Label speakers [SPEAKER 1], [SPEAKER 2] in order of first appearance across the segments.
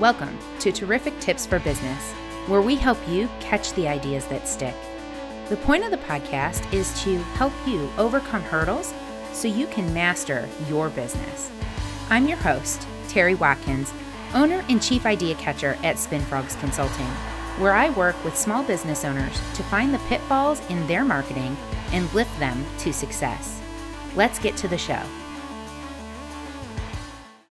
[SPEAKER 1] Welcome to Terrific Tips for Business, where we help you catch the ideas that stick. The point of the podcast is to help you overcome hurdles so you can master your business. I'm your host, Terry Watkins, owner and chief idea catcher at SpinFrogs Consulting, where I work with small business owners to find the pitfalls in their marketing and lift them to success. Let's get to the show.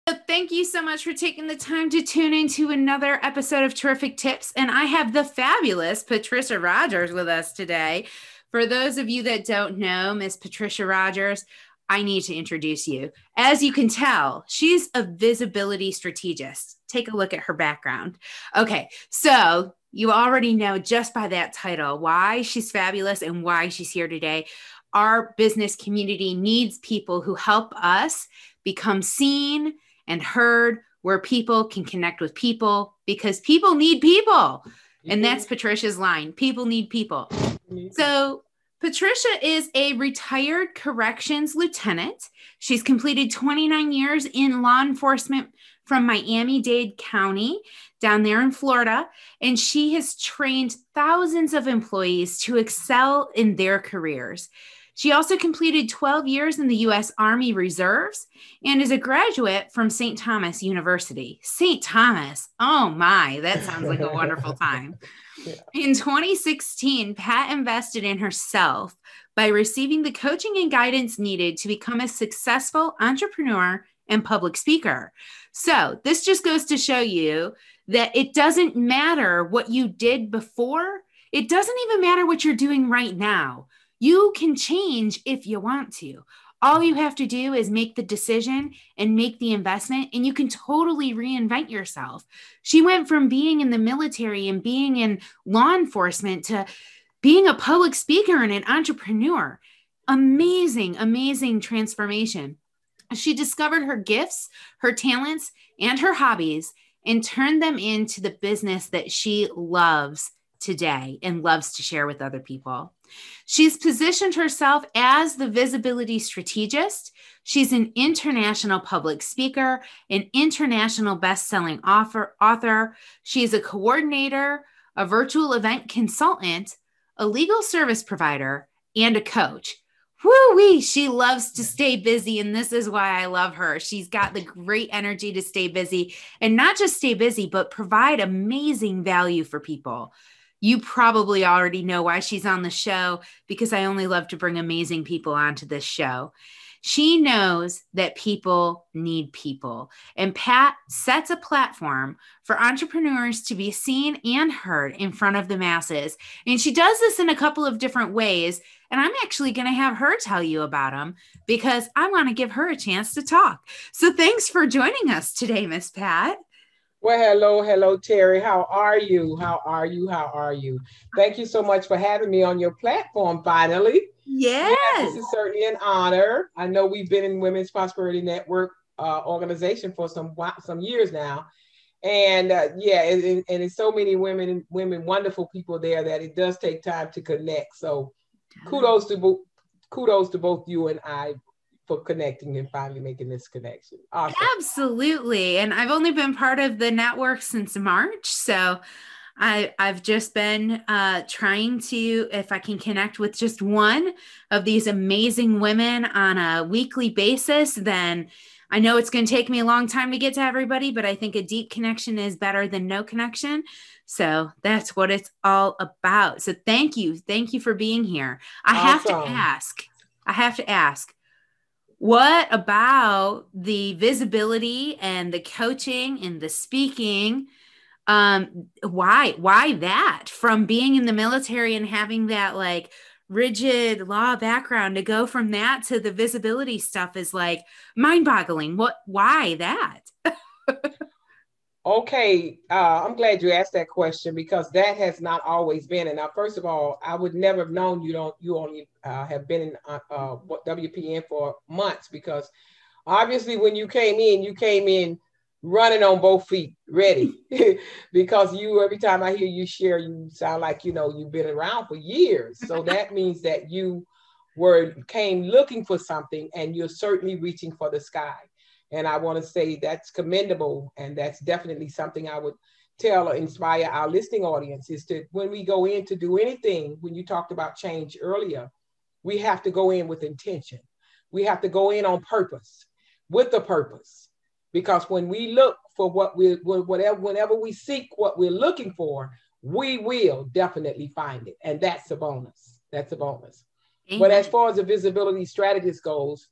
[SPEAKER 1] So thank you so much for taking the time to tune into another episode of Terrific Tips. And I have the fabulous Patricia Rogers with us today. For those of you that don't know, Miss Patricia Rogers, I need to introduce you. As you can tell, she's a visibility strategist. Take a look at her background. Okay, so you already know just by that title why she's fabulous and why she's here today. Our business community needs people who help us become seen and heard, where people can connect with people because people need people. And that's Patricia's line people need people. So, Patricia is a retired corrections lieutenant. She's completed 29 years in law enforcement from Miami Dade County down there in Florida. And she has trained thousands of employees to excel in their careers. She also completed 12 years in the U.S. Army Reserves and is a graduate from St. Thomas University. St. Thomas, oh my, that sounds like a wonderful time. Yeah. In 2016, Pat invested in herself by receiving the coaching and guidance needed to become a successful entrepreneur and public speaker. So, this just goes to show you that it doesn't matter what you did before, it doesn't even matter what you're doing right now. You can change if you want to. All you have to do is make the decision and make the investment, and you can totally reinvent yourself. She went from being in the military and being in law enforcement to being a public speaker and an entrepreneur. Amazing, amazing transformation. She discovered her gifts, her talents, and her hobbies and turned them into the business that she loves today and loves to share with other people. She's positioned herself as the visibility strategist. She's an international public speaker, an international best-selling author, author. She's a coordinator, a virtual event consultant, a legal service provider, and a coach. Woo wee, she loves to stay busy, and this is why I love her. She's got the great energy to stay busy and not just stay busy, but provide amazing value for people. You probably already know why she's on the show because I only love to bring amazing people onto this show. She knows that people need people. And Pat sets a platform for entrepreneurs to be seen and heard in front of the masses. And she does this in a couple of different ways. And I'm actually going to have her tell you about them because I want to give her a chance to talk. So thanks for joining us today, Miss Pat.
[SPEAKER 2] Well, hello, hello, Terry. How are you? How are you? How are you? Thank you so much for having me on your platform finally.
[SPEAKER 1] Yes.
[SPEAKER 2] yes this is certainly an honor. I know we've been in Women's Prosperity Network uh, organization for some some years now. And uh, yeah, and, and, it's so many women, women, wonderful people there that it does take time to connect. So kudos to both kudos to both you and I for connecting and finally making this connection.
[SPEAKER 1] Awesome. Absolutely. And I've only been part of the network since March. So I, I've just been uh, trying to, if I can connect with just one of these amazing women on a weekly basis, then I know it's going to take me a long time to get to everybody, but I think a deep connection is better than no connection. So that's what it's all about. So thank you. Thank you for being here. I awesome. have to ask, I have to ask, what about the visibility and the coaching and the speaking? Um why why that? From being in the military and having that like rigid law background to go from that to the visibility stuff is like mind boggling what why that
[SPEAKER 2] Okay, uh, I'm glad you asked that question because that has not always been. And now, first of all, I would never have known you don't you only uh, have been in uh, uh WPN for months because obviously when you came in, you came in running on both feet, ready. because you every time I hear you share, you sound like you know you've been around for years. So that means that you were came looking for something, and you're certainly reaching for the sky And I want to say that's commendable. And that's definitely something I would tell or inspire our listening audience is to when we go in to do anything, when you talked about change earlier, we have to go in with intention. We have to go in on purpose, with a purpose. Because when we look for what we whatever whenever we seek what we're looking for, we will definitely find it. And that's a bonus. That's a bonus. Amen. But as far as the visibility strategist goes,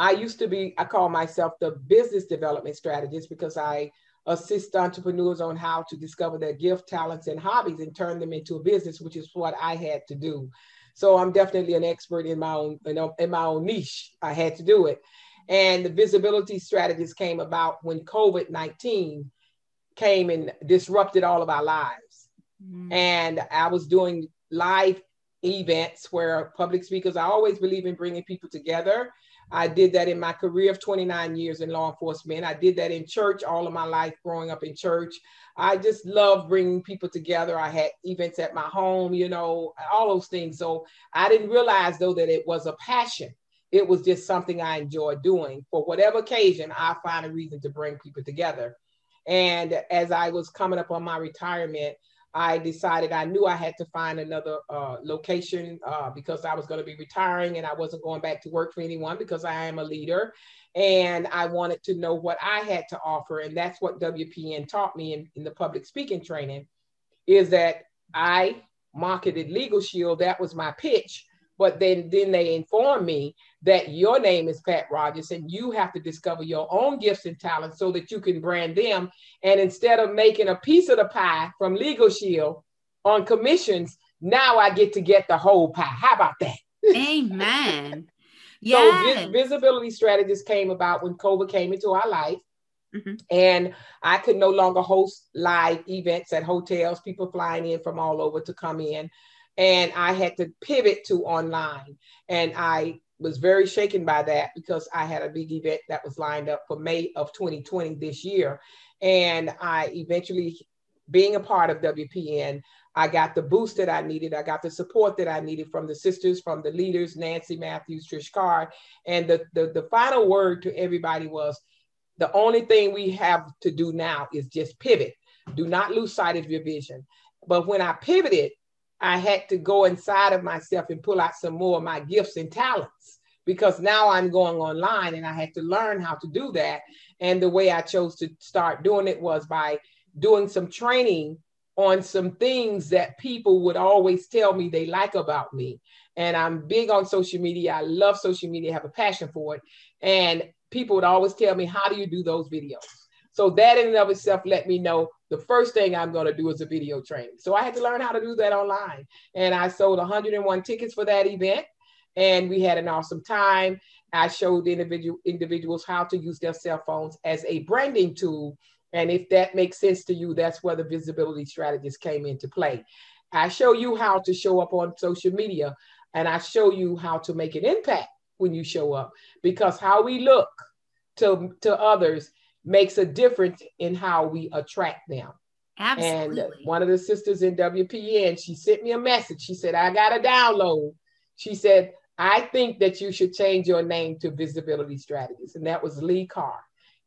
[SPEAKER 2] I used to be, I call myself the business development strategist because I assist entrepreneurs on how to discover their gift, talents, and hobbies and turn them into a business, which is what I had to do. So I'm definitely an expert in my own, you know, in my own niche. I had to do it. And the visibility strategies came about when COVID-19 came and disrupted all of our lives. Mm. And I was doing live events where public speakers, I always believe in bringing people together. I did that in my career of 29 years in law enforcement. I did that in church all of my life growing up in church. I just love bringing people together. I had events at my home, you know, all those things. So I didn't realize though that it was a passion. It was just something I enjoyed doing. For whatever occasion, I find a reason to bring people together. And as I was coming up on my retirement, I decided I knew I had to find another uh, location uh, because I was going to be retiring and I wasn't going back to work for anyone because I am a leader. And I wanted to know what I had to offer. And that's what WPN taught me in, in the public speaking training is that I marketed Legal Shield. That was my pitch. But then, then they informed me that your name is Pat Rogers and you have to discover your own gifts and talents so that you can brand them. And instead of making a piece of the pie from Legal Shield on commissions, now I get to get the whole pie. How about that?
[SPEAKER 1] Amen. Yeah.
[SPEAKER 2] so vis- visibility strategies came about when COVID came into our life. Mm-hmm. And I could no longer host live events at hotels, people flying in from all over to come in and I had to pivot to online. And I was very shaken by that because I had a big event that was lined up for May of 2020 this year. And I eventually, being a part of WPN, I got the boost that I needed. I got the support that I needed from the sisters, from the leaders, Nancy Matthews, Trish Carr. And the, the, the final word to everybody was the only thing we have to do now is just pivot. Do not lose sight of your vision. But when I pivoted, I had to go inside of myself and pull out some more of my gifts and talents because now I'm going online and I had to learn how to do that. And the way I chose to start doing it was by doing some training on some things that people would always tell me they like about me. And I'm big on social media. I love social media, have a passion for it. And people would always tell me, How do you do those videos? So that in and of itself let me know the first thing I'm going to do is a video training. So I had to learn how to do that online. And I sold 101 tickets for that event. And we had an awesome time. I showed individual individuals how to use their cell phones as a branding tool. And if that makes sense to you, that's where the visibility strategies came into play. I show you how to show up on social media and I show you how to make an impact when you show up because how we look to, to others makes a difference in how we attract them.
[SPEAKER 1] Absolutely.
[SPEAKER 2] And one of the sisters in WPN, she sent me a message. She said, I got a download. She said, I think that you should change your name to Visibility Strategies. And that was Lee Carr.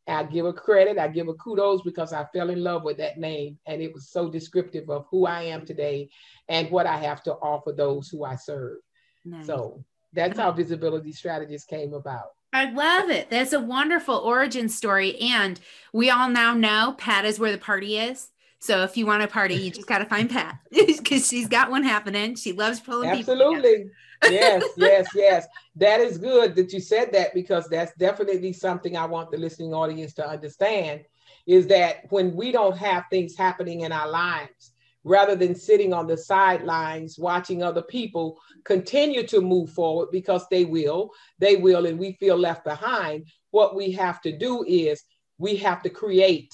[SPEAKER 2] I give her credit, I give her kudos because I fell in love with that name. And it was so descriptive of who I am today and what I have to offer those who I serve. Nice. So that's how Visibility Strategies came about.
[SPEAKER 1] I love it. That's a wonderful origin story. And we all now know Pat is where the party is. So if you want a party, you just got to find Pat because she's got one happening. She loves pulling
[SPEAKER 2] Absolutely. yes, yes, yes. That is good that you said that because that's definitely something I want the listening audience to understand is that when we don't have things happening in our lives, rather than sitting on the sidelines watching other people continue to move forward because they will, they will, and we feel left behind. What we have to do is we have to create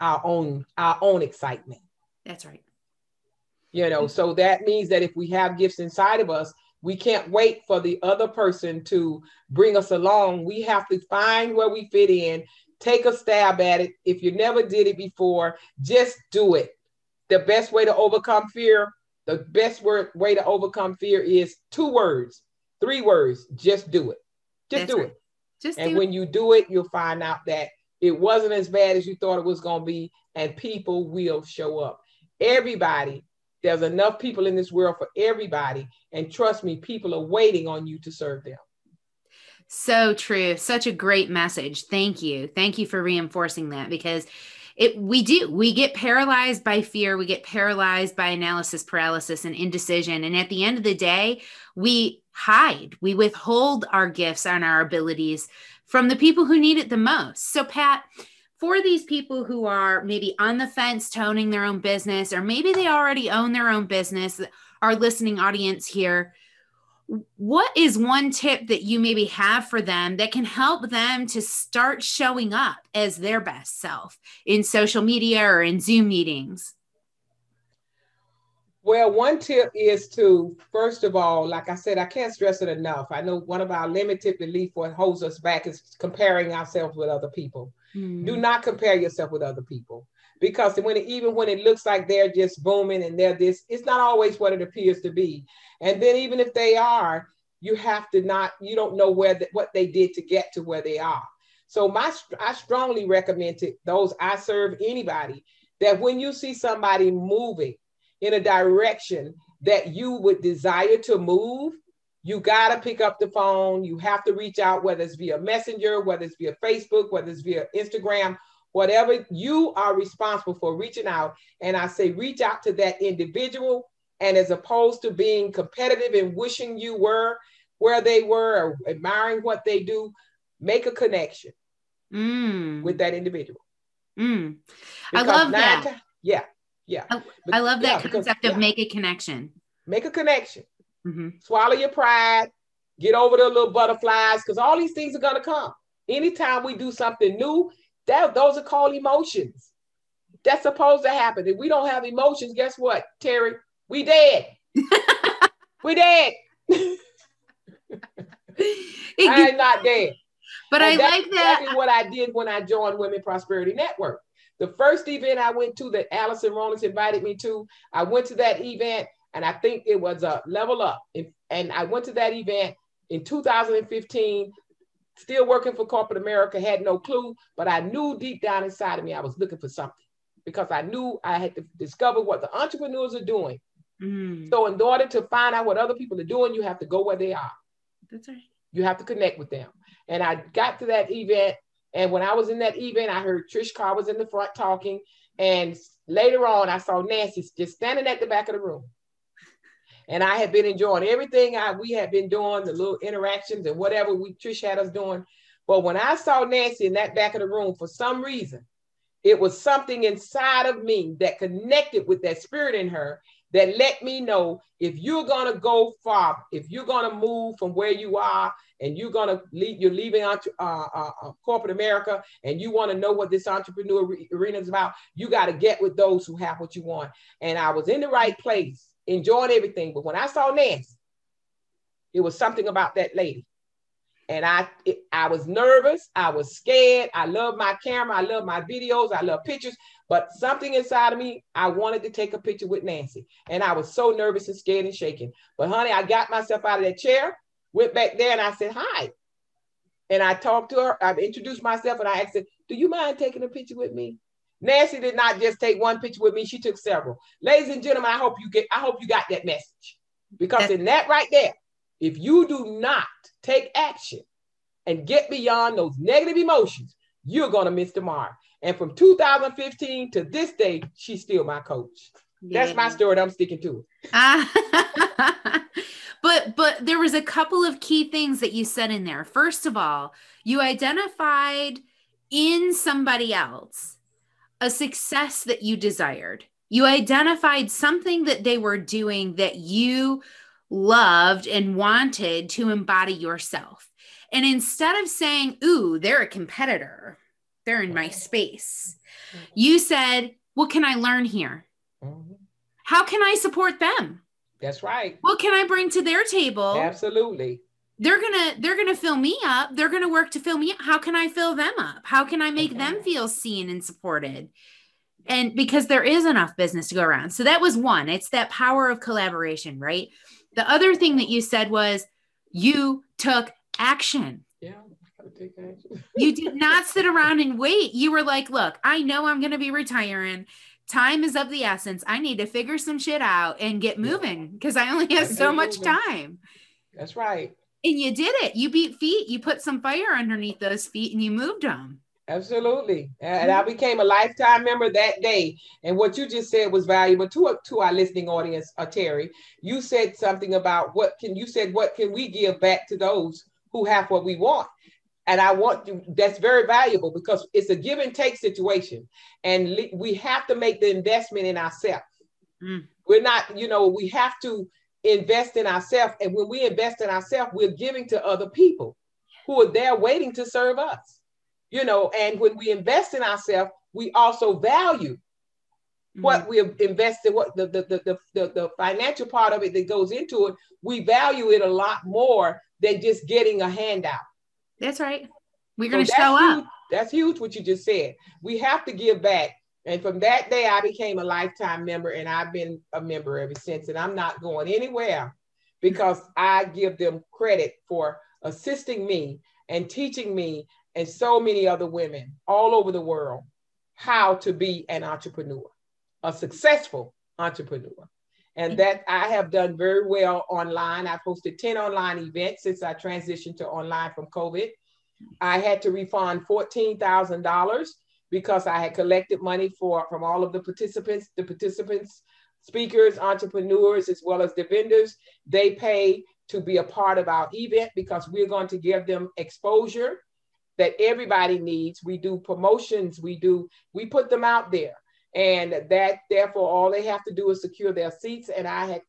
[SPEAKER 2] our own our own excitement.
[SPEAKER 1] That's right.
[SPEAKER 2] You know, so that means that if we have gifts inside of us, we can't wait for the other person to bring us along. We have to find where we fit in, take a stab at it. If you never did it before, just do it the best way to overcome fear, the best word, way to overcome fear is two words, three words. Just do it. Just That's do right. it. Just and when it. you do it, you'll find out that it wasn't as bad as you thought it was going to be, and people will show up. Everybody, there's enough people in this world for everybody. And trust me, people are waiting on you to serve them.
[SPEAKER 1] So true. Such a great message. Thank you. Thank you for reinforcing that because it we do. We get paralyzed by fear. We get paralyzed by analysis paralysis and indecision. And at the end of the day we hide. We withhold our gifts and our abilities from the people who need it the most. So pat for these people who are maybe on the fence toning their own business or maybe they already own their own business our listening audience here what is one tip that you maybe have for them that can help them to start showing up as their best self in social media or in Zoom meetings?
[SPEAKER 2] Well, one tip is to, first of all, like I said, I can't stress it enough. I know one of our limited belief what holds us back is comparing ourselves with other people. Mm. Do not compare yourself with other people because when it, even when it looks like they're just booming and they're this, it's not always what it appears to be. And then even if they are, you have to not, you don't know where the, what they did to get to where they are. So my, I strongly recommend to those I serve anybody that when you see somebody moving in a direction that you would desire to move, you got to pick up the phone. You have to reach out, whether it's via Messenger, whether it's via Facebook, whether it's via Instagram, whatever you are responsible for reaching out. And I say, reach out to that individual. And as opposed to being competitive and wishing you were where they were or admiring what they do, make a connection mm. with that individual.
[SPEAKER 1] Mm. I love that.
[SPEAKER 2] yeah. Yeah.
[SPEAKER 1] I, I love that concept because, of yeah. make a connection.
[SPEAKER 2] Make a connection. Mm-hmm. Swallow your pride. Get over the little butterflies because all these things are going to come. Anytime we do something new, that those are called emotions. That's supposed to happen. If we don't have emotions, guess what, Terry? We dead. we dead. I'm not dead.
[SPEAKER 1] But and I like that.
[SPEAKER 2] Exactly what I did when I joined Women Prosperity Network. The first event I went to that Allison Rollins invited me to, I went to that event and I think it was a level up. And I went to that event in 2015 still working for corporate America, had no clue, but I knew deep down inside of me I was looking for something because I knew I had to discover what the entrepreneurs are doing. Mm. So, in order to find out what other people are doing, you have to go where they are.
[SPEAKER 1] That's right.
[SPEAKER 2] You have to connect with them. And I got to that event, and when I was in that event, I heard Trish Carr was in the front talking, and later on, I saw Nancy just standing at the back of the room. And I had been enjoying everything I, we had been doing, the little interactions and whatever we Trish had us doing. But when I saw Nancy in that back of the room, for some reason, it was something inside of me that connected with that spirit in her that let me know if you're going to go far, if you're going to move from where you are and you're going to leave, you're leaving uh, uh, uh, corporate America and you want to know what this entrepreneur arena is about, you got to get with those who have what you want. And I was in the right place enjoying everything. But when I saw Nancy, it was something about that lady. And I, it, I was nervous. I was scared. I love my camera. I love my videos. I love pictures. But something inside of me, I wanted to take a picture with Nancy. And I was so nervous and scared and shaking. But honey, I got myself out of that chair, went back there, and I said, hi. And I talked to her. I introduced myself and I asked her, do you mind taking a picture with me? Nancy did not just take one picture with me, she took several. Ladies and gentlemen, I hope you get, I hope you got that message. Because in that right there, if you do not take action and get beyond those negative emotions, you're gonna miss tomorrow. And from 2015 to this day, she's still my coach. Yeah. That's my story. I'm sticking to
[SPEAKER 1] it. but but there was a couple of key things that you said in there. First of all, you identified in somebody else a success that you desired. You identified something that they were doing that you loved and wanted to embody yourself. And instead of saying, Ooh, they're a competitor, they're in my space, you said, What can I learn here? Mm-hmm. How can I support them?
[SPEAKER 2] That's right.
[SPEAKER 1] What can I bring to their table?
[SPEAKER 2] Absolutely
[SPEAKER 1] they're gonna they're gonna fill me up they're gonna work to fill me up how can i fill them up how can i make okay. them feel seen and supported and because there is enough business to go around so that was one it's that power of collaboration right the other thing that you said was you took action
[SPEAKER 2] yeah gotta take action.
[SPEAKER 1] you did not sit around and wait. You were like, look, I know I'm going to be retiring. Time is of the essence. I need to figure some shit out and get moving because I only have so much time.
[SPEAKER 2] That's right.
[SPEAKER 1] And you did it. You beat feet. You put some fire underneath those feet and you moved them.
[SPEAKER 2] Absolutely. And I became a lifetime member that day. And what you just said was valuable to, to our listening audience, uh, Terry. You said something about what can you said, what can we give back to those who have what we want? And I want you, that's very valuable because it's a give and take situation. And we have to make the investment in ourselves. Mm. We're not, you know, we have to invest in ourselves. And when we invest in ourselves, we're giving to other people who are there waiting to serve us you know, and when we invest in ourselves, we also value mm-hmm. what we have invested, what the, the, the, the, the financial part of it that goes into it, we value it a lot more than just getting a handout.
[SPEAKER 1] That's right. We're going to show up.
[SPEAKER 2] That's huge what you just said. We have to give back. And from that day, I became a lifetime member, and I've been a member ever since. And I'm not going anywhere because I give them credit for assisting me and teaching me and so many other women all over the world how to be an entrepreneur, a successful entrepreneur. And that I have done very well online. I've hosted 10 online events since I transitioned to online from COVID. I had to refund $14,000 because I had collected money for from all of the participants, the participants, speakers, entrepreneurs, as well as the vendors. They pay to be a part of our event because we're going to give them exposure that everybody needs. We do promotions, we do, we put them out there. And that therefore all they have to do is secure their seats. And I had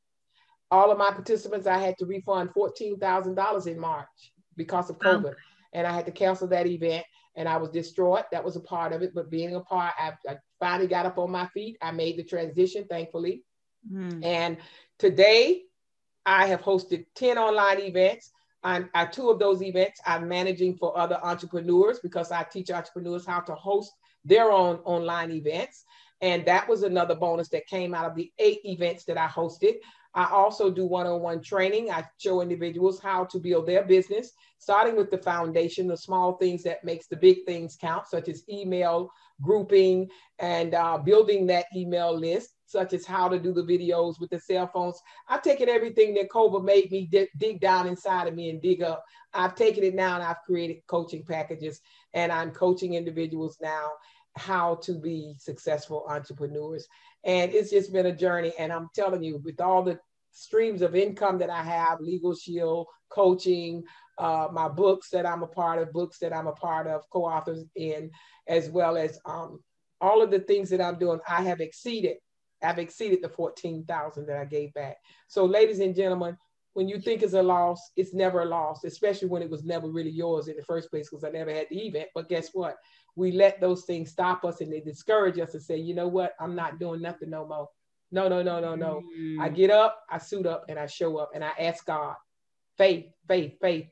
[SPEAKER 2] all of my participants, I had to refund $14,000 in March because of COVID. And I had to cancel that event and I was distraught. That was a part of it. But being a part, I, I finally got up on my feet. I made the transition, thankfully. Mm. And today I have hosted 10 online events. I'm at two of those events. I'm managing for other entrepreneurs because I teach entrepreneurs how to host their own online events. And that was another bonus that came out of the eight events that I hosted. I also do one-on-one training. I show individuals how to build their business, starting with the foundation, the small things that makes the big things count, such as email grouping and uh, building that email list such as how to do the videos with the cell phones. I've taken everything that COVID made me d- dig down inside of me and dig up. I've taken it now and I've created coaching packages and I'm coaching individuals now how to be successful entrepreneurs. And it's just been a journey. And I'm telling you, with all the streams of income that I have, Legal Shield, coaching, uh, my books that I'm a part of, books that I'm a part of, co-authors in, as well as um, all of the things that I'm doing, I have exceeded I've exceeded the 14,000 that I gave back. So ladies and gentlemen, when you think it's a loss, it's never a loss, especially when it was never really yours in the first place because I never had the event. But guess what? We let those things stop us and they discourage us and say, you know what? I'm not doing nothing no more. No, no, no, no, no. Mm. I get up, I suit up, and I show up and I ask God, faith, faith, faith,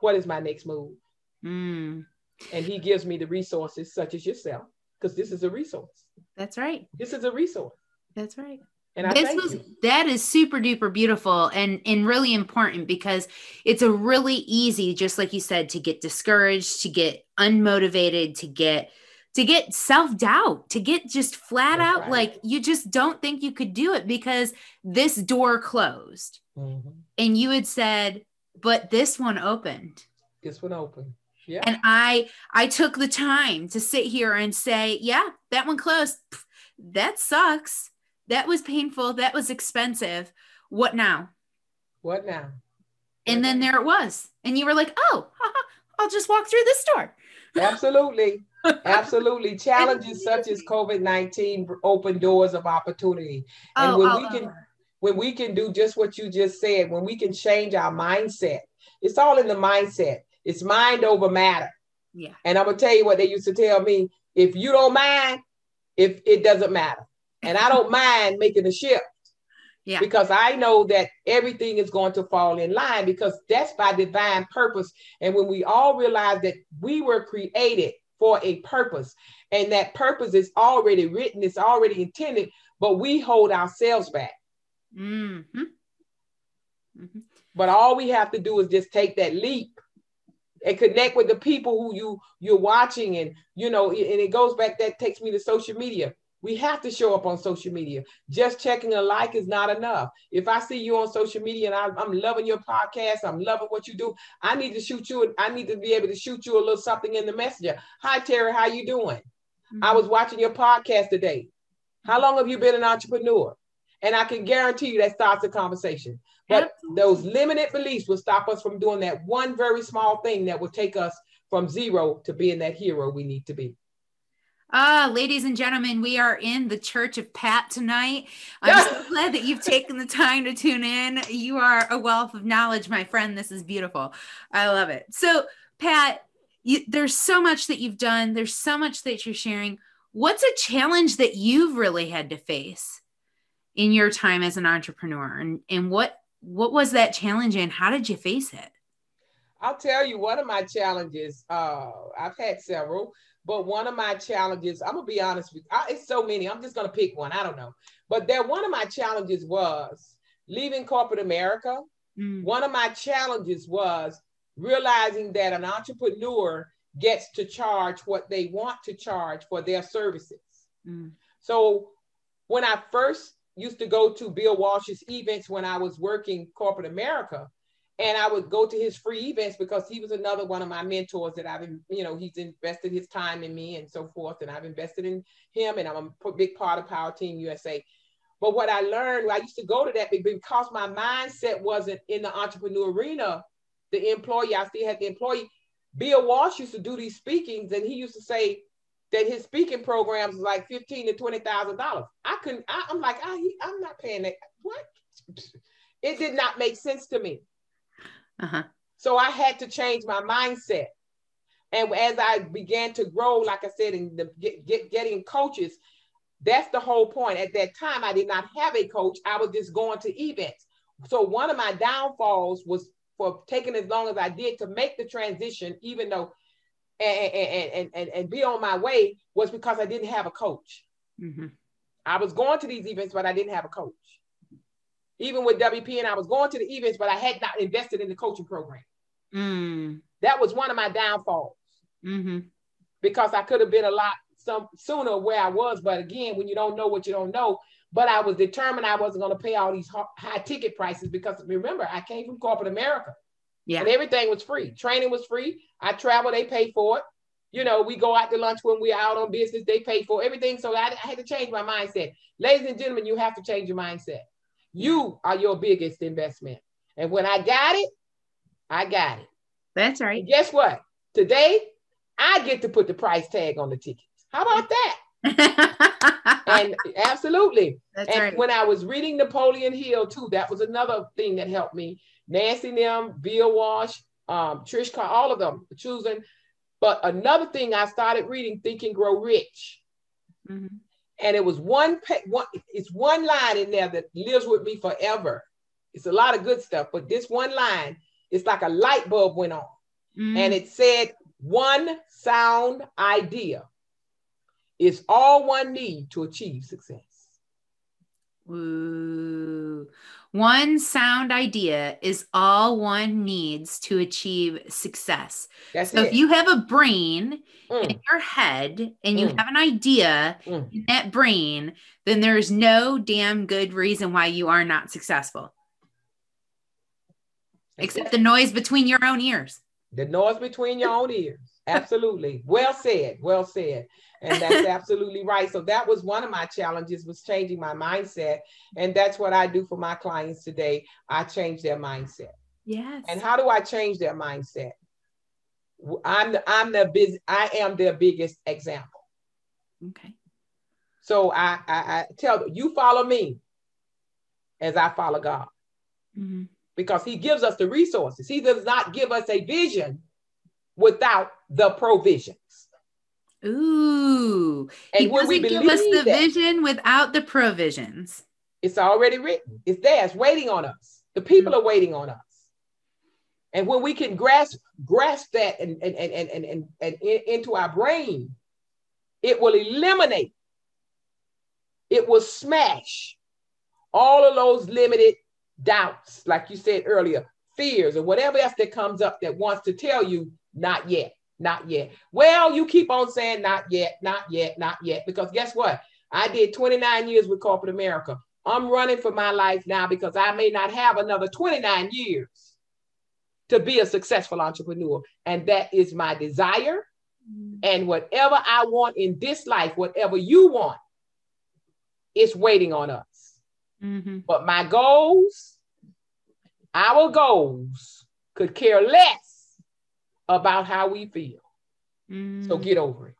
[SPEAKER 2] what is my next move? Mm. And He gives me the resources, such as yourself, because this is a resource.
[SPEAKER 1] That's right.
[SPEAKER 2] This is a resource.
[SPEAKER 1] That's right. And I this was you. that is super duper beautiful and and really important because it's a really easy, just like you said, to get discouraged, to get unmotivated, to get to get self-doubt, to get just flat That's out right. like you just don't think you could do it because this door closed. Mm-hmm. And you had said, but this one opened.
[SPEAKER 2] This one opened.
[SPEAKER 1] Yeah. And I I took the time to sit here and say, yeah, that one closed. That sucks that was painful. That was expensive. What now?
[SPEAKER 2] What now?
[SPEAKER 1] and then there it was. And you were like, oh, I'll just walk through this door.
[SPEAKER 2] Absolutely. Absolutely. Challenges such as COVID 19 open doors of opportunity. And oh, when oh, we can, oh. when we can do just what you just said, when we can change our mindset, it's all in the mindset. It's mind over matter.
[SPEAKER 1] Yeah.
[SPEAKER 2] And I'm gonna tell you what they used to tell me: if you don't mind, if it doesn't matter and I don't mind making a shift.
[SPEAKER 1] Yeah.
[SPEAKER 2] Because I know that everything is going to fall in line because that's by divine purpose. And when we all realize that we were created for a purpose and that purpose is already written, it's already intended, but we hold ourselves back. Mm-hmm. Mm-hmm. But all we have to do is just take that leap and connect with the people who you you're watching and you know and it goes back that takes me to social media we have to show up on social media. Just checking a like is not enough. If i see you on social media and I, am loving your podcast i'm loving what you do i need to shoot you i need to be able to shoot you a little something in the messenger. Hi terry how you doing? Mm-hmm. i was watching your podcast today. How long have you been an entrepreneur? And i can guarantee you that starts a conversation. But those limited beliefs will stop us from doing that one very small thing that will take us from zero to being that hero we need to be.
[SPEAKER 1] Ah, uh, ladies and gentlemen, we are in the Church of Pat tonight. I'm so glad that you've taken the time to tune in. You are a wealth of knowledge, my friend. This is beautiful. I love it. So, Pat, you, there's so much that you've done. There's so much that you're sharing. What's a challenge that you've really had to face in your time as an entrepreneur, and and what what was that challenge and how did you face it?
[SPEAKER 2] I'll tell you one of my challenges. Uh, I've had several, but one of my challenges, I'm gonna be honest with you, I, it's so many. I'm just gonna pick one. I don't know, but there one of my challenges was leaving corporate America. Mm. One of my challenges was realizing that an entrepreneur gets to charge what they want to charge for their services. Mm. So when I first used to go to Bill Walsh's events when I was working corporate America. And I would go to his free events because he was another one of my mentors that I've, you know, he's invested his time in me and so forth. And I've invested in him and I'm a big part of Power Team USA. But what I learned, I used to go to that because my mindset wasn't in the entrepreneur arena, the employee, I still had the employee. Bill Walsh used to do these speakings and he used to say, that his speaking programs is like fifteen to twenty thousand dollars. I couldn't. I, am like, I, I'm not paying that. What? It did not make sense to me. Uh-huh. So I had to change my mindset. And as I began to grow, like I said, in the get, get, getting coaches, that's the whole point. At that time, I did not have a coach. I was just going to events. So one of my downfalls was for taking as long as I did to make the transition, even though and, and, and, and, be on my way was because I didn't have a coach. Mm-hmm. I was going to these events, but I didn't have a coach. Even with WP, and I was going to the events, but I had not invested in the coaching program. Mm. That was one of my downfalls mm-hmm. because I could have been a lot some sooner where I was. But again, when you don't know what you don't know, but I was determined I wasn't going to pay all these high ticket prices because remember, I came from corporate America. Yeah. And everything was free. Training was free. I travel, they pay for it. You know, we go out to lunch when we're out on business, they pay for everything. So I, I had to change my mindset. Ladies and gentlemen, you have to change your mindset. You are your biggest investment. And when I got it, I got it.
[SPEAKER 1] That's right.
[SPEAKER 2] And guess what? Today, I get to put the price tag on the tickets. How about that? and absolutely. That's and right. when I was reading Napoleon Hill too, that was another thing that helped me Nancy them, Bill Walsh, um, Trish Carr, all of them choosing. But another thing I started reading, Think and Grow Rich. Mm-hmm. And it was one, one, it's one line in there that lives with me forever. It's a lot of good stuff, but this one line, it's like a light bulb went on. Mm-hmm. And it said, one sound idea is all one need to achieve success.
[SPEAKER 1] Ooh. One sound idea is all one needs to achieve success. That's so it. if you have a brain mm. in your head and you mm. have an idea mm. in that brain, then there's no damn good reason why you are not successful. That's Except it. the noise between your own ears.
[SPEAKER 2] The noise between your own ears. Absolutely. Well said. Well said. And that's absolutely right. So that was one of my challenges was changing my mindset. And that's what i do for my clients today. I change their mindset.
[SPEAKER 1] Yes.
[SPEAKER 2] And how do i change their mindset? I'm the, i'm the biz, i am their biggest example.
[SPEAKER 1] Okay.
[SPEAKER 2] So i i, I tell them you follow me as i follow god. Mm-hmm. because he gives us the resources. He does not give us a vision without the provisions
[SPEAKER 1] Ooh. And when we give us the that, vision without the provisions.
[SPEAKER 2] It's already written. It's there. It's waiting on us. The people are waiting on us. And when we can grasp grasp that and and and and, and, and into our brain, it will eliminate, it will smash all of those limited doubts, like you said earlier, fears or whatever else that comes up that wants to tell you Not yet. Not yet. Well, you keep on saying not yet, not yet, not yet, because guess what? I did 29 years with corporate America. I'm running for my life now because I may not have another 29 years to be a successful entrepreneur. And that is my desire. Mm-hmm. And whatever I want in this life, whatever you want, it's waiting on us. Mm-hmm. But my goals, our goals, could care less about how we feel. Mm-hmm. So get over it.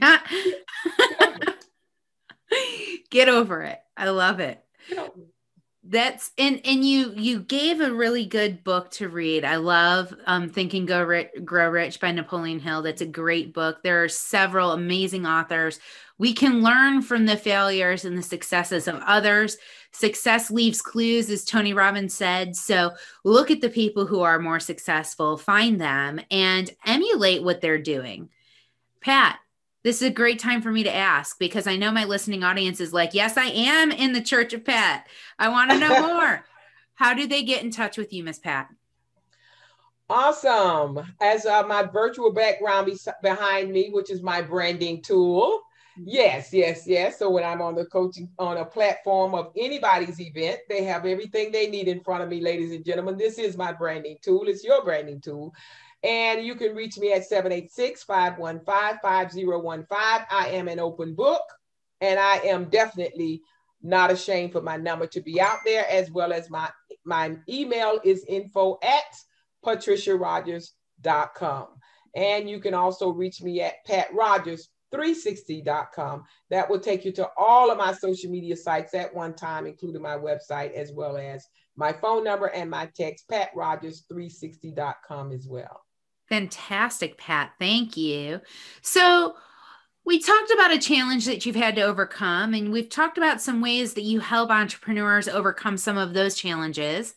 [SPEAKER 1] get over it. I love it. That's and and you you gave a really good book to read. I love um Think and Go Rich, Grow Rich by Napoleon Hill. That's a great book. There are several amazing authors. We can learn from the failures and the successes of others. Success leaves clues, as Tony Robbins said. So look at the people who are more successful, find them, and emulate what they're doing. Pat, this is a great time for me to ask because I know my listening audience is like, yes, I am in the Church of Pat. I want to know more. How do they get in touch with you, Miss Pat?
[SPEAKER 2] Awesome. As uh, my virtual background be- behind me, which is my branding tool. Yes, yes, yes. So when I'm on the coaching on a platform of anybody's event, they have everything they need in front of me, ladies and gentlemen. This is my branding tool. It's your branding tool. And you can reach me at 786 515 5015. I am an open book, and I am definitely not ashamed for my number to be out there, as well as my, my email is info at patriciarogers.com. And you can also reach me at patrogers360.com. That will take you to all of my social media sites at one time, including my website, as well as my phone number and my text, patrogers360.com as well.
[SPEAKER 1] Fantastic, Pat. Thank you. So, we talked about a challenge that you've had to overcome, and we've talked about some ways that you help entrepreneurs overcome some of those challenges.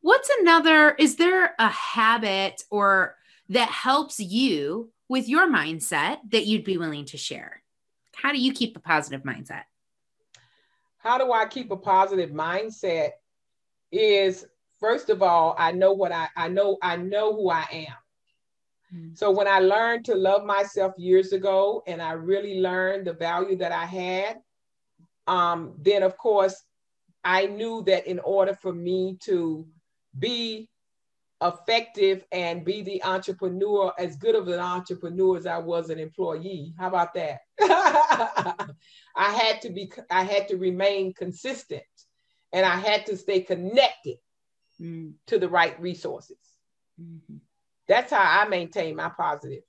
[SPEAKER 1] What's another? Is there a habit or that helps you with your mindset that you'd be willing to share? How do you keep a positive mindset?
[SPEAKER 2] How do I keep a positive mindset? Is first of all, I know what I, I know, I know who I am. Mm. So when I learned to love myself years ago and I really learned the value that I had, um, then of course I knew that in order for me to be effective and be the entrepreneur, as good of an entrepreneur as I was an employee, how about that? I had to be, I had to remain consistent and I had to stay connected mm. to the right resources. Mm-hmm. That's how I maintain my positive.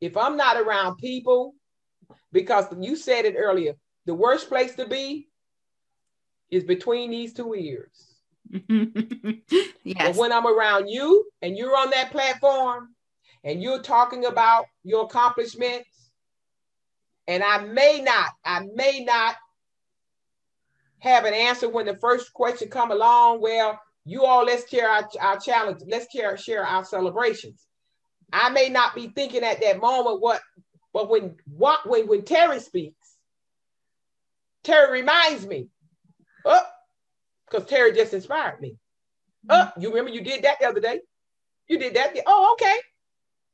[SPEAKER 2] If I'm not around people, because you said it earlier, the worst place to be is between these two ears. yes. But when I'm around you and you're on that platform and you're talking about your accomplishments, and I may not, I may not have an answer when the first question come along. Well, you all let's share our, our challenge let's share, share our celebrations i may not be thinking at that moment what but when what when when terry speaks terry reminds me oh because terry just inspired me oh you remember you did that the other day you did that oh okay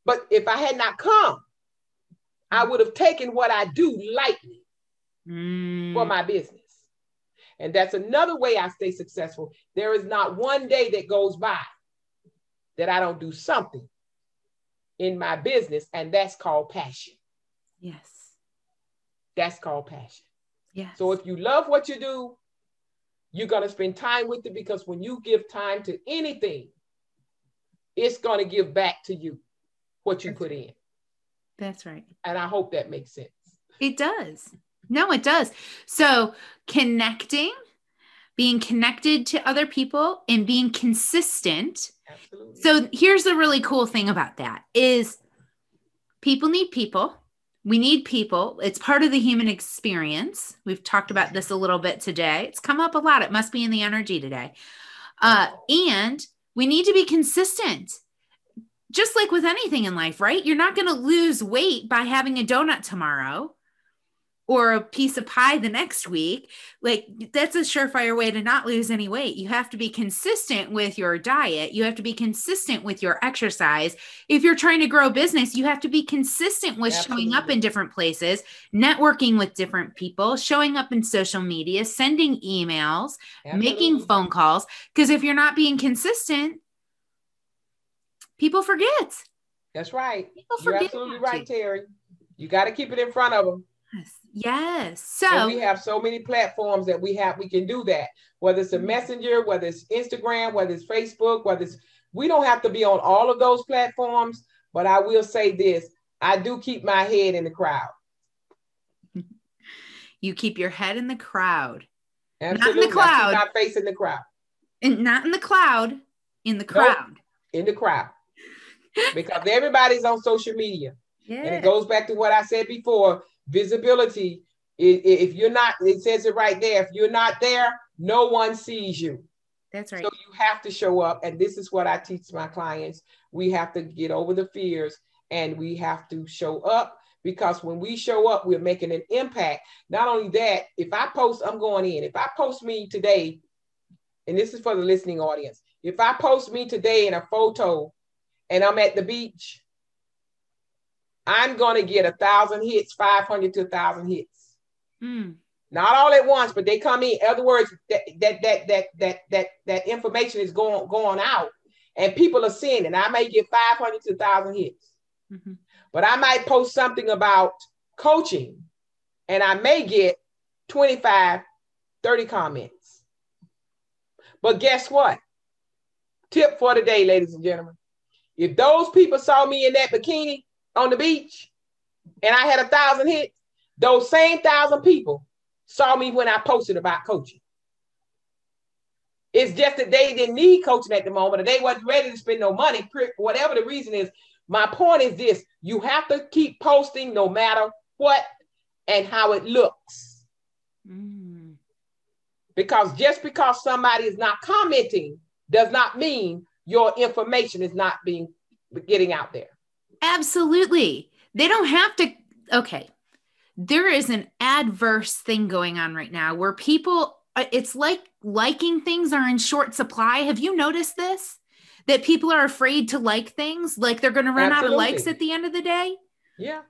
[SPEAKER 2] but if i had not come i would have taken what i do lightly mm. for my business and that's another way I stay successful. There is not one day that goes by that I don't do something in my business, and that's called passion.
[SPEAKER 1] Yes.
[SPEAKER 2] That's called passion.
[SPEAKER 1] Yes.
[SPEAKER 2] So if you love what you do, you're going to spend time with it because when you give time to anything, it's going to give back to you what you put in.
[SPEAKER 1] That's right.
[SPEAKER 2] And I hope that makes sense.
[SPEAKER 1] It does. No, it does. So connecting, being connected to other people and being consistent. Absolutely. So here's the really cool thing about that is people need people. We need people. It's part of the human experience. We've talked about this a little bit today. It's come up a lot. It must be in the energy today. Uh, and we need to be consistent just like with anything in life, right? You're not going to lose weight by having a donut tomorrow or a piece of pie the next week. Like that's a surefire way to not lose any weight. You have to be consistent with your diet. You have to be consistent with your exercise. If you're trying to grow business, you have to be consistent with Absolutely. showing up in different places, networking with different people, showing up in social media, sending emails, Absolutely. making phone calls. Because if you're not being consistent, people forget.
[SPEAKER 2] That's right. People You're absolutely right, Terry. You got to keep it in front of them.
[SPEAKER 1] Yes. So
[SPEAKER 2] and we have so many platforms that we have, we can do that. Whether it's a mm-hmm. messenger, whether it's Instagram, whether it's Facebook, whether it's we don't have to be on all of those platforms, but I will say this I do keep my head in the crowd.
[SPEAKER 1] You keep your head in the crowd.
[SPEAKER 2] Absolutely. Not in the cloud. Not facing the crowd.
[SPEAKER 1] And not in the cloud, in the crowd. Nope.
[SPEAKER 2] In the crowd. because everybody's on social media. Yeah. And it goes back to what I said before visibility if you're not it says it right there if you're not there no one sees you.
[SPEAKER 1] That's right.
[SPEAKER 2] so you have to show up and this is what i teach my clients. We have to get over the fears and we have to show up because when we show up we're making an impact. Not only that if i post i'm going in. If i post me today and this is for the listening audience if i post me today in a photo and i'm at the beach I'm going to get a thousand hits, 500 to a thousand hits. Mm. Not all at once, but they come in. In other words, that that that that that that that information is going going out, and people are seeing it. I may get 500 to a thousand hits, mm-hmm. but I might post something about coaching, and I may get 25, 30 comments. But guess what? Tip for the day, ladies and gentlemen. If those people saw me in that bikini, on the beach and I had a thousand hits, those same thousand people saw me when I posted about coaching. It's just that they didn't need coaching at the moment or they wasn't ready to spend no money, whatever the reason is. My point is this you have to keep posting no matter what and how it looks. Mm. Because just because somebody is not commenting does not mean your information is not being getting out there.
[SPEAKER 1] Absolutely. They don't have to. Okay. There is an adverse thing going on right now where people, uh, it's like liking things are in short supply. Have you noticed this? That people are afraid to like things, like they're going to run Absolutely. out of likes at the end of the day?
[SPEAKER 2] Yeah.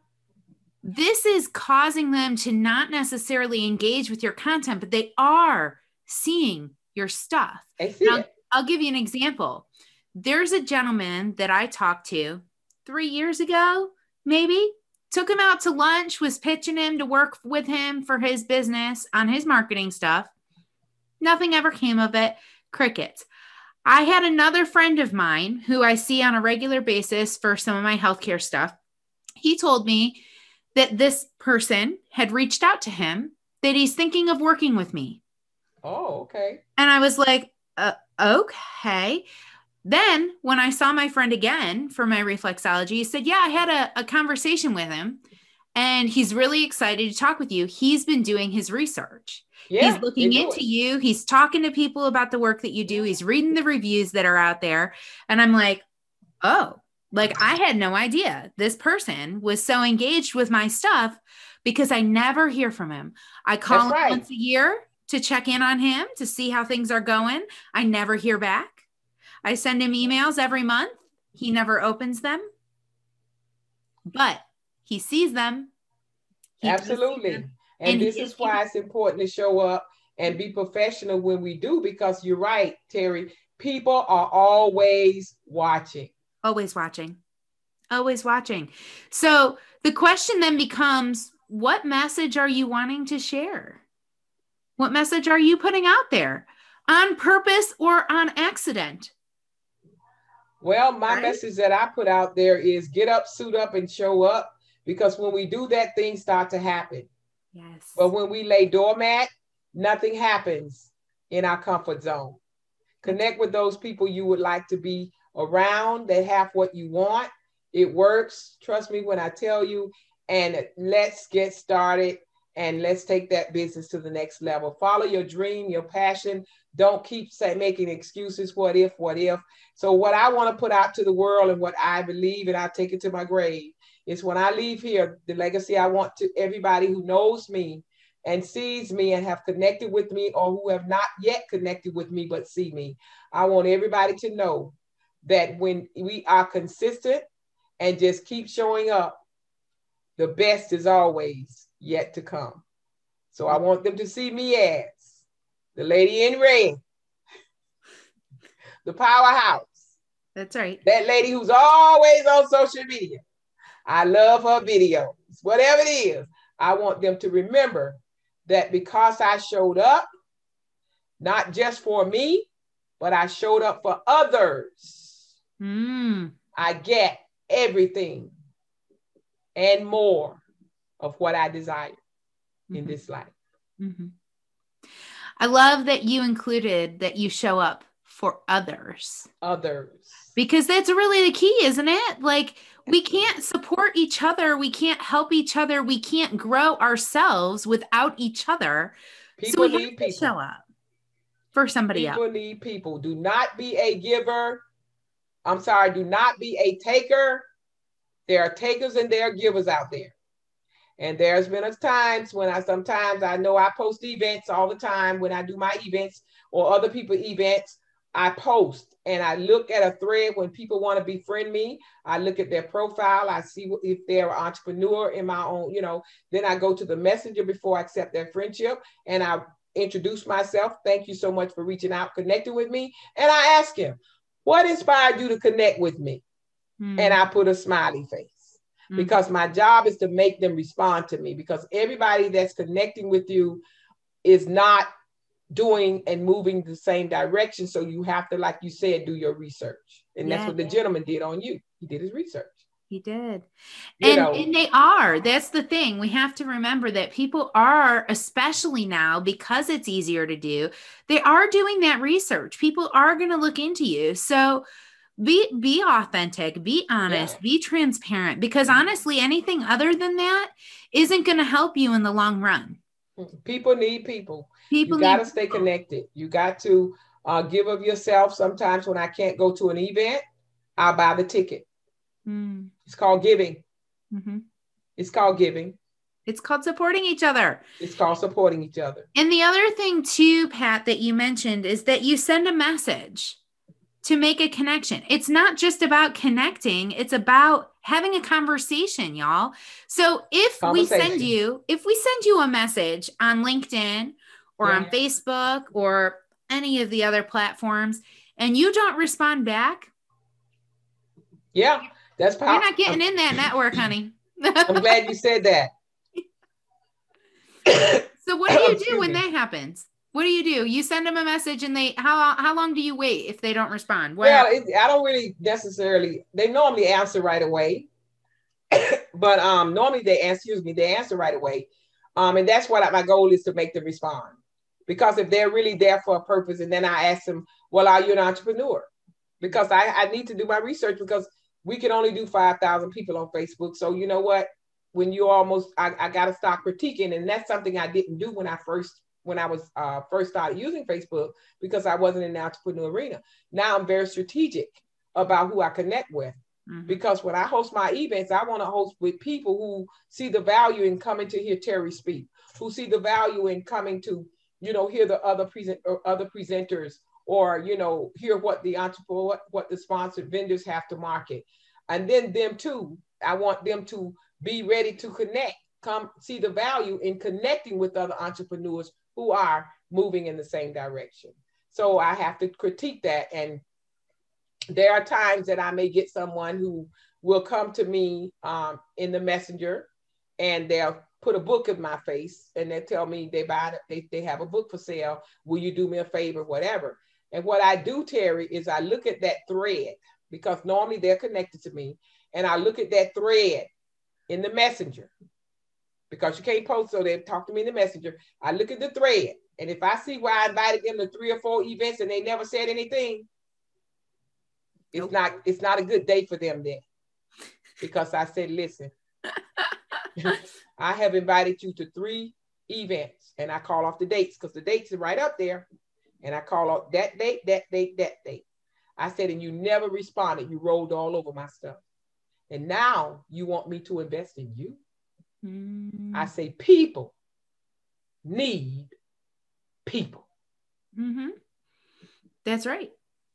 [SPEAKER 1] This is causing them to not necessarily engage with your content, but they are seeing your stuff.
[SPEAKER 2] I see it.
[SPEAKER 1] I'll give you an example. There's a gentleman that I talked to three years ago, maybe. Took him out to lunch, was pitching him to work with him for his business on his marketing stuff. Nothing ever came of it. Crickets. I had another friend of mine who I see on a regular basis for some of my healthcare stuff. He told me that this person had reached out to him, that he's thinking of working with me.
[SPEAKER 2] Oh, okay.
[SPEAKER 1] And I was like, uh, okay. Then, when I saw my friend again for my reflexology, he said, Yeah, I had a, a conversation with him and he's really excited to talk with you. He's been doing his research. Yeah, he's looking into you. He's talking to people about the work that you do. He's reading the reviews that are out there. And I'm like, oh, like I had no idea this person was so engaged with my stuff because I never hear from him. I call him once a year to check in on him to see how things are going. I never hear back. I send him emails every month. He never opens them, but he sees them.
[SPEAKER 2] He Absolutely. Them, and, and, this is why it's important to show up and be professional when we do, because you're right, Terry. People are always watching.
[SPEAKER 1] Always watching. Always watching. So the question then becomes what message are you wanting to share? What message are you putting out there on purpose or on accident?
[SPEAKER 2] Well, my right? message that I put out there is get up, suit up, and show up because when we do that, things start to happen.
[SPEAKER 1] Yes.
[SPEAKER 2] But when we lay doormat, nothing happens in our comfort zone. Connect with those people you would like to be around that have what you want. It works. Trust me when I tell you. And let's get started and let's take that business to the next level. Follow your dream, your passion. Don't keep say, making excuses. What if? What if? So, what I want to put out to the world and what I believe, and I take it to my grave, is when I leave here, the legacy I want to everybody who knows me and sees me and have connected with me or who have not yet connected with me but see me. I want everybody to know that when we are consistent and just keep showing up, the best is always yet to come. So I want them to see me as the lady in red, the powerhouse.
[SPEAKER 1] That's right.
[SPEAKER 2] That lady who's always on social media. I love her videos, whatever it is. I want them to remember that because I showed up, not just for me, but I showed up for others.
[SPEAKER 1] Mm.
[SPEAKER 2] I get everything and more of what I desire mm-hmm. in this life.
[SPEAKER 1] Mm-hmm. I love that you included that you show up for others.
[SPEAKER 2] Others.
[SPEAKER 1] Because that's really the key, isn't it? Like we can't support each other, we can't help each other, we can't grow ourselves without each other. People so we need people. show up for somebody
[SPEAKER 2] people
[SPEAKER 1] else.
[SPEAKER 2] People need people. Do not be a giver. I'm sorry, do not be a taker. There are takers and there are givers out there. And there's been a times when I sometimes I know I post events all the time when I do my events or other people events. I post and I look at a thread when people want to befriend me. I look at their profile. I see if they're an entrepreneur in my own, you know. Then I go to the messenger before I accept their friendship and I introduce myself. Thank you so much for reaching out, connecting with me. And I ask him, what inspired you to connect with me? Mm. And I put a smiley face. Mm. Because my job is to make them respond to me because everybody that's connecting with you is not doing and moving the same direction. So you have to, like you said, do your research. And yeah, that's what the gentleman did on you. He did his research.
[SPEAKER 1] He did. and, and they are. That's the thing. We have to remember that people are, especially now, because it's easier to do, they are doing that research. People are going to look into you. So be be authentic, be honest, yeah. be transparent because honestly, anything other than that isn't going to help you in the long run.
[SPEAKER 2] People need people. People you got to stay connected. You got to uh, give of yourself. Sometimes when I can't go to an event, I'll buy the ticket. Mm. It's called giving. Mm-hmm. It's called giving.
[SPEAKER 1] It's called supporting each other.
[SPEAKER 2] It's called supporting each other.
[SPEAKER 1] And the other thing, too, Pat, that you mentioned is that you send a message to make a connection. It's not just about connecting, it's about having a conversation, y'all. So if we send you, if we send you a message on LinkedIn or yeah. on Facebook or any of the other platforms and you don't respond back,
[SPEAKER 2] yeah, that's
[SPEAKER 1] powerful. You're not getting in that network, honey.
[SPEAKER 2] I'm glad you said that.
[SPEAKER 1] so what do you do when that happens? What do you do? You send them a message, and they how how long do you wait if they don't respond?
[SPEAKER 2] well, it, I don't really necessarily. They normally answer right away, but um, normally they answer. Excuse me, they answer right away, um, and that's what my goal is to make them respond. Because if they're really there for a purpose, and then I ask them, "Well, are you an entrepreneur?" Because I, I need to do my research because we can only do five thousand people on Facebook. So you know what? When you almost, I, I got to start critiquing, and that's something I didn't do when I first when I was uh, first started using Facebook because I wasn't in the entrepreneur arena. Now I'm very strategic about who I connect with. Mm-hmm. Because when I host my events, I want to host with people who see the value in coming to hear Terry speak, who see the value in coming to, you know, hear the other present or other presenters, or you know, hear what the entrepreneur, what, what the sponsored vendors have to market, and then them too. I want them to be ready to connect, come see the value in connecting with other entrepreneurs who are moving in the same direction. So I have to critique that. And there are times that I may get someone who will come to me um, in the messenger and they'll put a book in my face and they tell me they buy it, they, they have a book for sale. Will you do me a favor, whatever? And what I do, Terry, is I look at that thread because normally they're connected to me. And I look at that thread in the messenger because you can't post, so they talk to me in the messenger. I look at the thread, and if I see where I invited them to three or four events and they never said anything, it's nope. not it's not a good day for them then. Because I said, listen, I have invited you to three events, and I call off the dates because the dates are right up there. And I call off that date, that date, that date. I said, and you never responded. You rolled all over my stuff. And now you want me to invest in you?
[SPEAKER 1] Mm-hmm.
[SPEAKER 2] I say people need people.
[SPEAKER 1] Mm-hmm. That's right.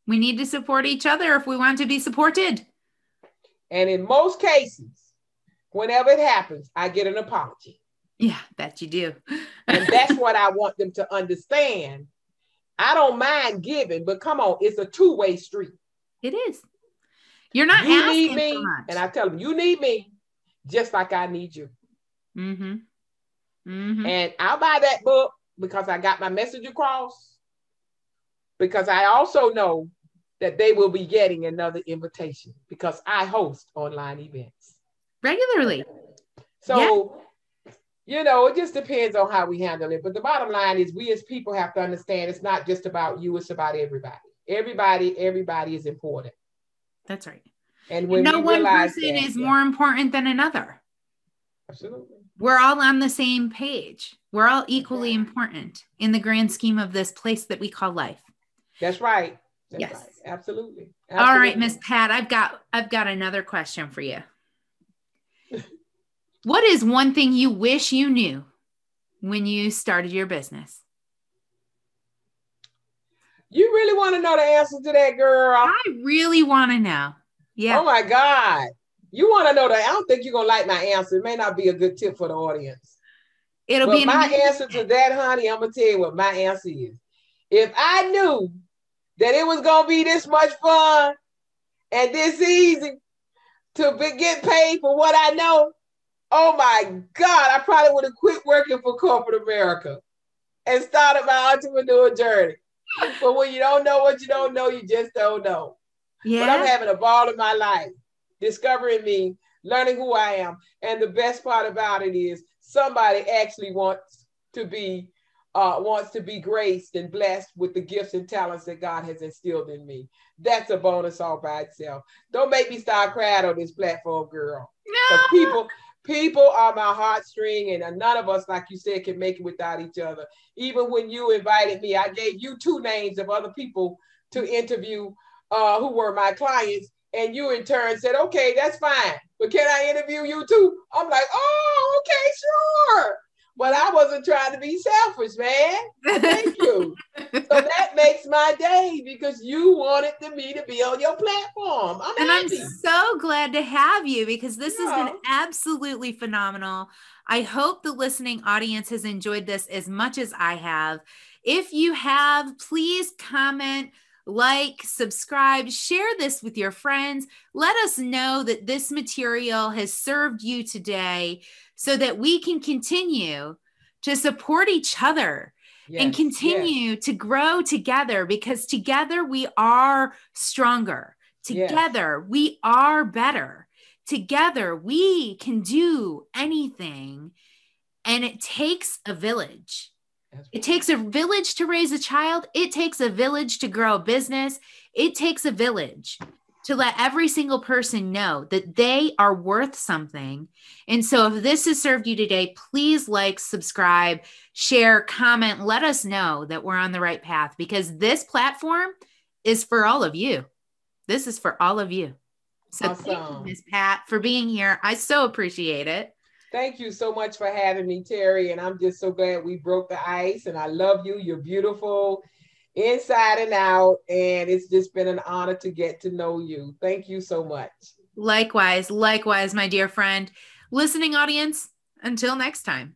[SPEAKER 1] We need to support each other if we want to be supported.
[SPEAKER 2] And in most cases, whenever it happens, I get an apology.
[SPEAKER 1] Yeah, that you do.
[SPEAKER 2] and that's what I want them to understand. I don't mind giving, but come on, it's a two way street.
[SPEAKER 1] It is. You're not
[SPEAKER 2] you
[SPEAKER 1] asking
[SPEAKER 2] need me, and I tell them, you need me just like I need you.
[SPEAKER 1] Mm-hmm. Mm-hmm.
[SPEAKER 2] And I'll buy that book because I got my message across. Because I also know that they will be getting another invitation because I host online events
[SPEAKER 1] regularly.
[SPEAKER 2] So, yeah. you know, it just depends on how we handle it. But the bottom line is, we as people have to understand it's not just about you; it's about everybody. Everybody, everybody is important.
[SPEAKER 1] That's right.
[SPEAKER 2] And when
[SPEAKER 1] no one person
[SPEAKER 2] that,
[SPEAKER 1] is
[SPEAKER 2] yeah.
[SPEAKER 1] more important than another.
[SPEAKER 2] Absolutely.
[SPEAKER 1] We're all on the same page. We're all equally important in the grand scheme of this place that we call life.
[SPEAKER 2] That's right. That's
[SPEAKER 1] yes.
[SPEAKER 2] Right. Absolutely.
[SPEAKER 1] Absolutely. All right, Miss Pat, I've got I've got another question for you. what is one thing you wish you knew when you started your business?
[SPEAKER 2] You really want to know the answer to that, girl?
[SPEAKER 1] I really want to know. Yeah.
[SPEAKER 2] Oh my God. You want to know that? I don't think you're gonna like my answer. It may not be a good tip for the audience.
[SPEAKER 1] It'll
[SPEAKER 2] but
[SPEAKER 1] be
[SPEAKER 2] my answer to that, honey. I'm gonna tell you what my answer is. If I knew that it was gonna be this much fun and this easy to be, get paid for what I know, oh my God, I probably would have quit working for corporate America and started my entrepreneur journey. But when you don't know what you don't know, you just don't know.
[SPEAKER 1] Yeah.
[SPEAKER 2] But I'm having a ball in my life, discovering me, learning who I am. And the best part about it is somebody actually wants to be uh, wants to be graced and blessed with the gifts and talents that God has instilled in me. That's a bonus all by itself. Don't make me start crying on this platform, girl.
[SPEAKER 1] No.
[SPEAKER 2] People, people are my heartstring, and none of us, like you said, can make it without each other. Even when you invited me, I gave you two names of other people to interview uh, who were my clients, and you in turn said, "Okay, that's fine, but can I interview you too?" I'm like, "Oh, okay, sure." But I wasn't trying to be selfish, man. Thank you. so that makes my day because you wanted me to be on your platform. I'm
[SPEAKER 1] and
[SPEAKER 2] happy.
[SPEAKER 1] I'm so glad to have you because this yeah. has been absolutely phenomenal. I hope the listening audience has enjoyed this as much as I have. If you have, please comment, like, subscribe, share this with your friends. Let us know that this material has served you today so that we can continue to support each other yes, and continue yes. to grow together because together we are stronger. Together yes. we are better. Together we can do anything. And it takes a village. It takes a village to raise a child. It takes a village to grow a business. It takes a village to let every single person know that they are worth something. And so, if this has served you today, please like, subscribe, share, comment, let us know that we're on the right path because this platform is for all of you. This is for all of you. So, awesome. thank you, Ms. Pat, for being here. I so appreciate it.
[SPEAKER 2] Thank you so much for having me, Terry. And I'm just so glad we broke the ice. And I love you. You're beautiful inside and out. And it's just been an honor to get to know you. Thank you so much.
[SPEAKER 1] Likewise, likewise, my dear friend. Listening audience, until next time.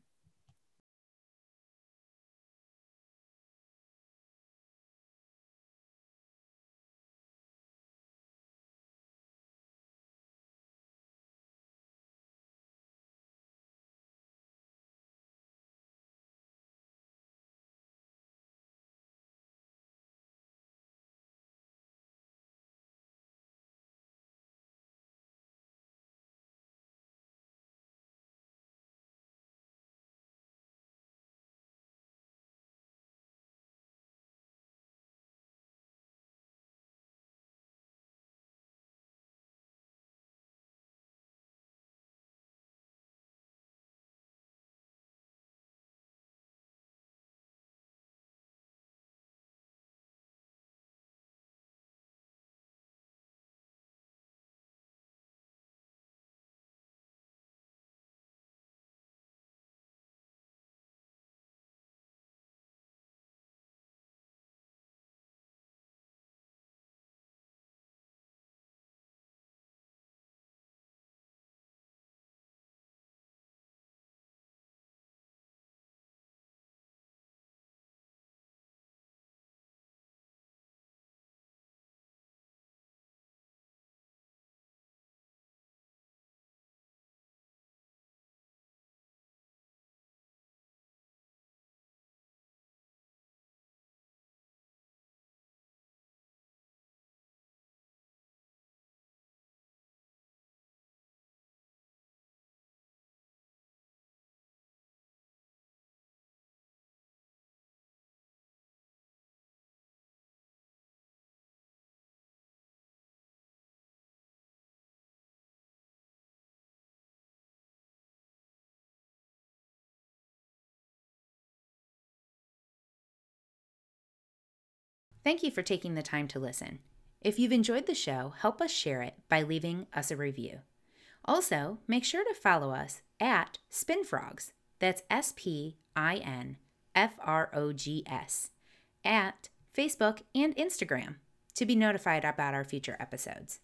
[SPEAKER 1] Thank you for taking the time to listen. If you've enjoyed the show, help us share it by leaving us a review. Also, make sure to follow us at Spinfrogs. That's S P I N F R O G S at Facebook and Instagram to be notified about our future episodes.